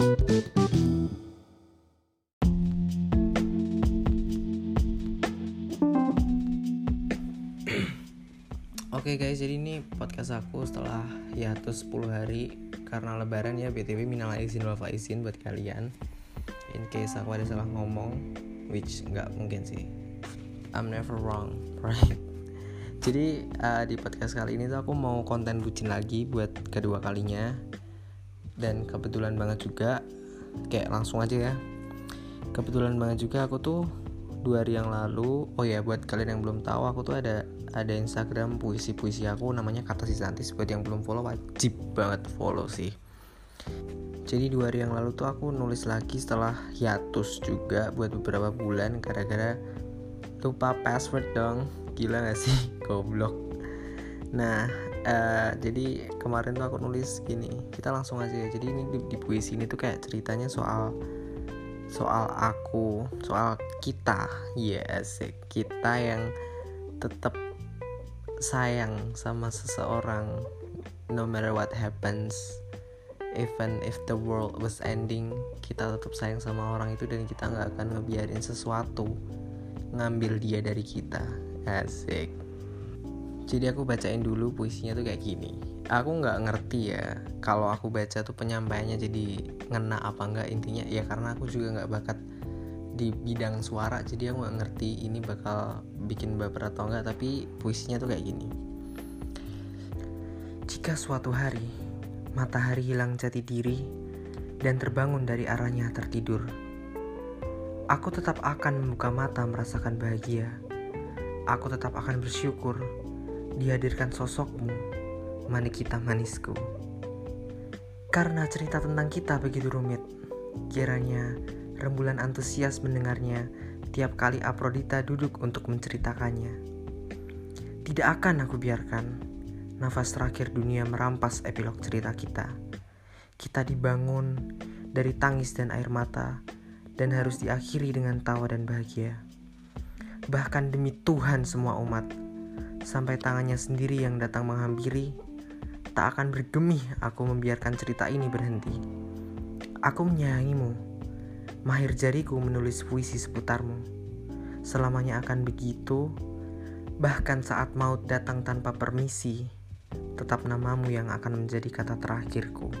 Oke okay guys, jadi ini podcast aku setelah hiatus 10 hari karena lebaran ya BTW minal aizin wal faizin buat kalian. In case aku ada salah ngomong, which nggak mungkin sih. I'm never wrong, right? Jadi uh, di podcast kali ini tuh aku mau konten bucin lagi buat kedua kalinya dan kebetulan banget juga kayak langsung aja ya. Kebetulan banget juga aku tuh dua hari yang lalu, oh ya buat kalian yang belum tahu aku tuh ada ada Instagram puisi-puisi aku namanya kata si Santis. Buat yang belum follow wajib banget follow sih. Jadi dua hari yang lalu tuh aku nulis lagi setelah hiatus juga buat beberapa bulan gara-gara lupa password dong. Gila gak sih? Goblok. Nah uh, jadi kemarin tuh aku nulis gini kita langsung aja ya. Jadi ini di, di puisi ini tuh kayak ceritanya soal soal aku soal kita. Yes kita yang tetap sayang sama seseorang no matter what happens. Even if the world was ending kita tetap sayang sama orang itu dan kita nggak akan ngebiarin sesuatu ngambil dia dari kita. Asik jadi aku bacain dulu puisinya tuh kayak gini. Aku nggak ngerti ya kalau aku baca tuh penyampaiannya jadi ngena apa enggak intinya. Ya karena aku juga nggak bakat di bidang suara jadi aku gak ngerti ini bakal bikin baper atau enggak tapi puisinya tuh kayak gini. Jika suatu hari matahari hilang jati diri dan terbangun dari arahnya tertidur aku tetap akan membuka mata merasakan bahagia. Aku tetap akan bersyukur dihadirkan sosokmu manikita manisku karena cerita tentang kita begitu rumit kiranya rembulan antusias mendengarnya tiap kali Aprodita duduk untuk menceritakannya. Tidak akan aku biarkan nafas terakhir dunia merampas epilog cerita kita. Kita dibangun dari tangis dan air mata dan harus diakhiri dengan tawa dan bahagia. Bahkan demi Tuhan semua umat, sampai tangannya sendiri yang datang menghampiri, tak akan bergemih aku membiarkan cerita ini berhenti. Aku menyayangimu, Mahir jariku menulis puisi seputarmu. Selamanya akan begitu, bahkan saat maut datang tanpa permisi, tetap namamu yang akan menjadi kata terakhirku.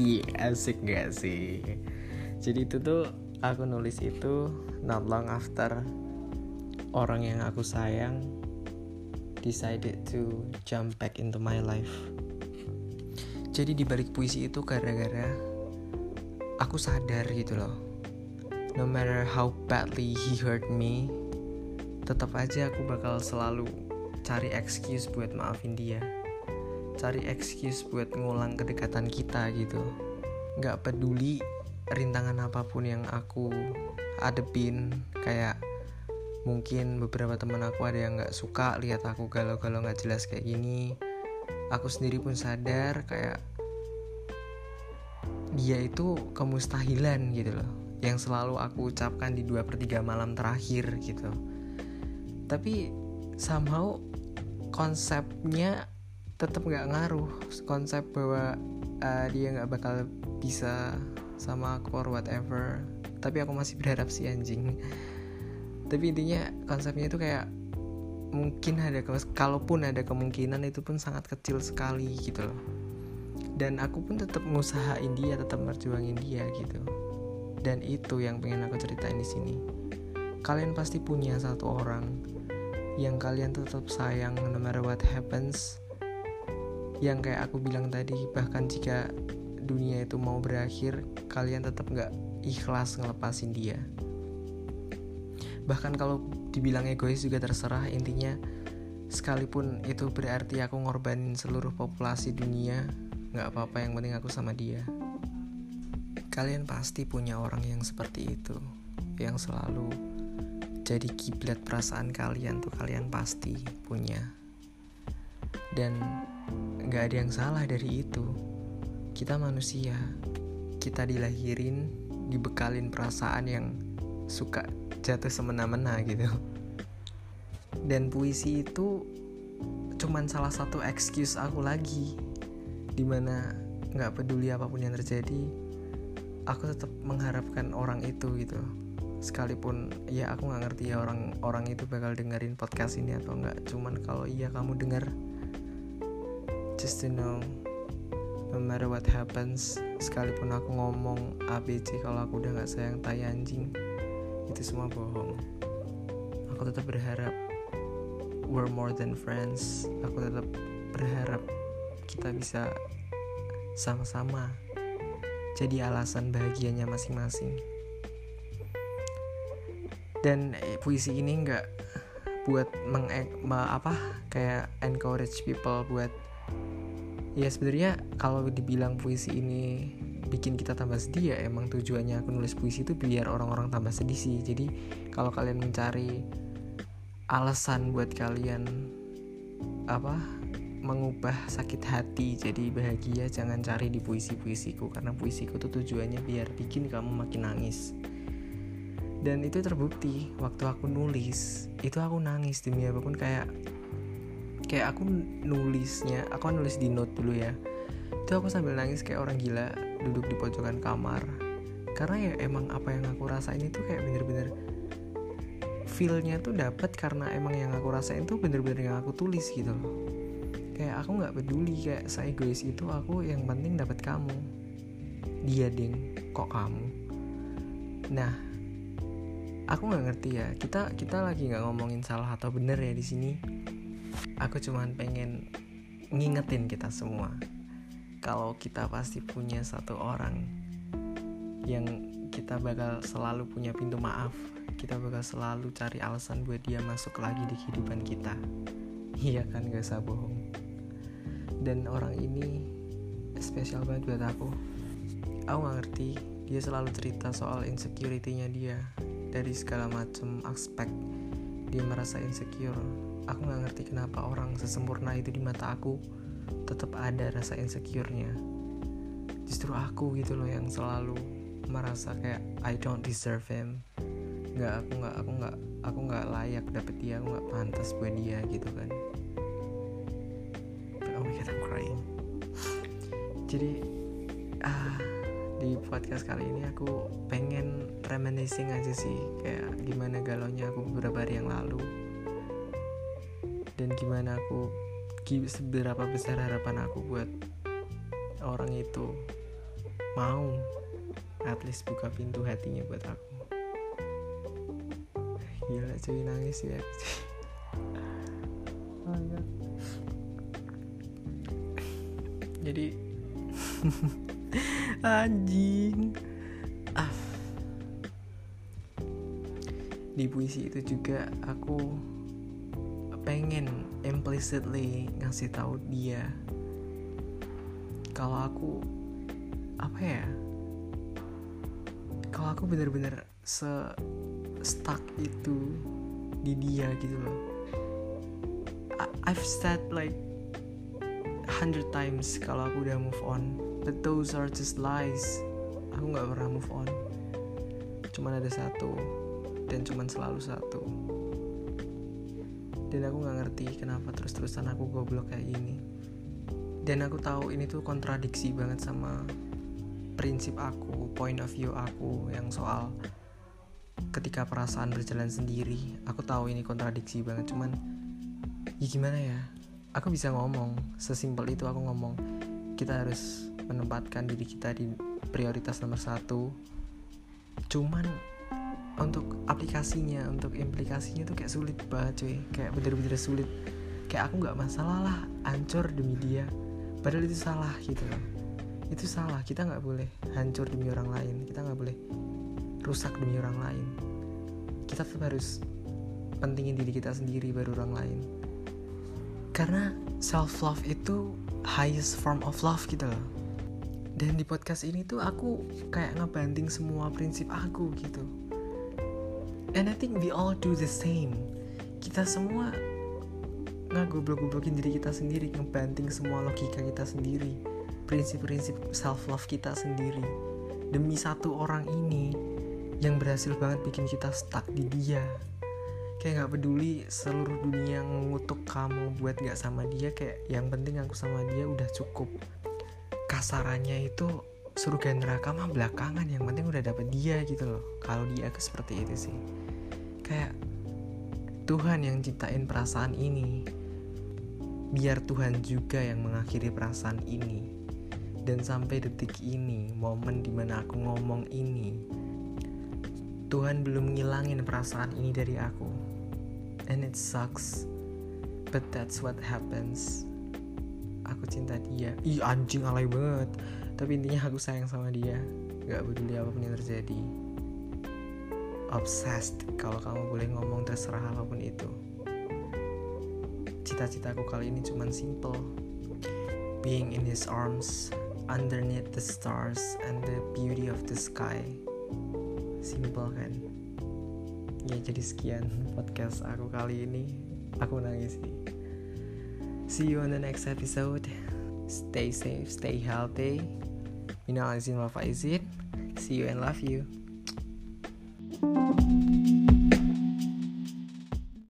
Iya, asik gak sih? Jadi itu tuh aku nulis itu not long after orang yang aku sayang decided to jump back into my life. Jadi di balik puisi itu gara-gara aku sadar gitu loh. No matter how badly he hurt me tetap aja aku bakal selalu cari excuse buat maafin dia. Cari excuse buat ngulang kedekatan kita gitu. Nggak peduli rintangan apa pun yang aku adepin kayak mungkin beberapa teman aku ada yang nggak suka lihat aku galau-galau nggak jelas kayak gini. Aku sendiri pun sadar kayak dia itu kemustahilan gitu loh. Yang selalu aku ucapkan di dua per tiga malam terakhir gitu. Tapi somehow konsepnya tetap nggak ngaruh. Konsep bahwa uh, dia nggak bakal bisa sama aku or whatever. Tapi aku masih berharap si anjing tapi intinya konsepnya itu kayak mungkin ada kalaupun ada kemungkinan itu pun sangat kecil sekali gitu loh dan aku pun tetap ngusahain dia tetap merjuangin dia gitu dan itu yang pengen aku ceritain di sini. Kalian pasti punya satu orang yang kalian tetap sayang no matter what happens. Yang kayak aku bilang tadi, bahkan jika dunia itu mau berakhir, kalian tetap gak ikhlas ngelepasin dia. Bahkan kalau dibilang egois juga terserah, intinya sekalipun itu berarti aku ngorbanin seluruh populasi dunia, gak apa-apa yang penting aku sama dia. Kalian pasti punya orang yang seperti itu, yang selalu jadi kiblat perasaan kalian tuh kalian pasti punya. Dan gak ada yang salah dari itu. Kita manusia, kita dilahirin, dibekalin perasaan yang suka jatuh semena-mena gitu. Dan puisi itu cuman salah satu excuse aku lagi di mana nggak peduli apa pun yang terjadi aku tetap mengharapkan orang itu gitu. Sekalipun ya aku nggak ngerti ya orang orang itu bakal dengerin podcast ini atau enggak cuman kalau iya kamu denger just to know no matter what happens sekalipun aku ngomong ABC kalau aku udah nggak sayang tai anjing itu semua bohong. Aku tetap berharap we're more than friends. Aku tetap berharap kita bisa sama-sama jadi alasan bahagianya masing-masing. Dan eh, puisi ini nggak buat meng apa kayak encourage people buat ya sebenarnya kalau dibilang puisi ini bikin kita tambah sedih ya emang tujuannya aku nulis puisi itu biar orang-orang tambah sedih sih. Jadi kalau kalian mencari alasan buat kalian apa mengubah sakit hati jadi bahagia jangan cari di puisi-puisiku. Karena puisiku tuh tujuannya biar bikin kamu makin nangis. Dan itu terbukti waktu aku nulis itu aku nangis demi apa pun. Kayak kayak aku nulisnya aku kan nulis di note dulu ya. Itu aku sambil nangis kayak orang gila duduk di pojokan kamar. Karena ya emang apa yang aku rasain itu kayak bener-bener feelnya tuh dapat karena emang yang aku rasain tuh bener-bener yang aku tulis gitu loh. Kayak aku nggak peduli kayak saya egois itu aku yang penting dapat kamu. Dia ding. Kok kamu? Nah aku nggak ngerti ya. Kita kita lagi nggak ngomongin salah atau bener ya di sini. Aku cuman pengen ngingetin kita semua kalau kita pasti punya satu orang yang kita bakal selalu punya pintu maaf. Kita bakal selalu cari alasan buat dia masuk lagi di kehidupan kita. Iya kan gak usah bohong. Dan orang ini spesial banget buat aku. Aku gak ngerti dia selalu cerita soal insecurity-nya dia. Dari segala macam aspek dia merasa insecure. Aku nggak ngerti kenapa orang sesempurna itu di mata aku tetap ada rasa insecure-nya. Justru aku gitu loh yang selalu merasa kayak I don't deserve him. Nggak aku nggak aku nggak aku nggak layak dapet dia aku nggak pantas buat dia gitu kan. Oh my god I'm crying. Jadi ah di podcast kali ini aku pengen reminiscing aja sih kayak gimana galaunya aku beberapa hari yang lalu. Dan gimana aku seberapa besar harapan aku buat orang itu mau at least buka pintu hatinya buat aku. Gila cuy nangis ya. Jadi anjing. Ah. Di puisi itu juga aku pengen implicitly ngasih tahu dia. Kalau aku apa ya? Kalau aku bener-bener se stuck itu di dia gitu loh. I've said like hundred times kalau aku udah move on but those are just lies. Aku nggak pernah move on. Cuman ada satu dan cuman selalu satu dan aku nggak ngerti kenapa terus-terusan aku goblok kayak gini. Dan aku tahu ini tuh kontradiksi banget sama prinsip aku point of view aku yang soal ketika perasaan berjalan sendiri. Aku tahu ini kontradiksi banget cuman ya gimana ya? Aku bisa ngomong sesimpel itu aku ngomong kita harus menempatkan diri kita di prioritas nomor satu. Cuman untuk aplikasinya untuk implikasinya tuh kayak sulit banget cuy. Kayak bener-bener sulit. Kayak aku nggak masalah lah ancur demi dia. Padahal itu salah gitu loh. Itu salah kita nggak boleh hancur demi orang lain. Kita nggak boleh rusak demi orang lain. Kita tetap harus pentingin diri kita sendiri baru orang lain. Karena self love itu highest form of love gitu loh. Dan di podcast ini tuh aku kayak ngebanting semua prinsip aku gitu and I think we all do the same. Kita semua ngagoblok-goblokin diri kita sendiri ngebanting semua logika kita sendiri prinsip-prinsip self love kita sendiri. Demi satu orang ini yang berhasil banget bikin kita stuck di dia. Kayak nggak peduli seluruh dunia ngutuk kamu buat nggak sama dia kayak yang penting aku sama dia udah cukup. Kasarannya itu surga neraka mah belakangan yang penting udah dapet dia gitu loh. Kalau dia aku seperti itu sih kayak Tuhan yang ciptain perasaan ini. Biar Tuhan juga yang mengakhiri perasaan ini. Dan sampai detik ini momen di mana aku ngomong ini Tuhan belum ngilangin perasaan ini dari aku. And it sucks. But that's what happens. Aku cinta dia. Ih anjing alay banget. Tapi intinya aku sayang sama dia. Gak peduli apa pun yang terjadi obsessed kalau kamu boleh ngomong terserah apa pun itu. Cita-citaku kali ini cuman simple. Being in his arms underneath the stars and the beauty of the sky. Simple kan? Ya jadi sekian podcast aku kali ini. Aku nangis sih. See you on the next episode. Stay safe stay healthy. Minal izin wal faizin. See you and love you Thank you.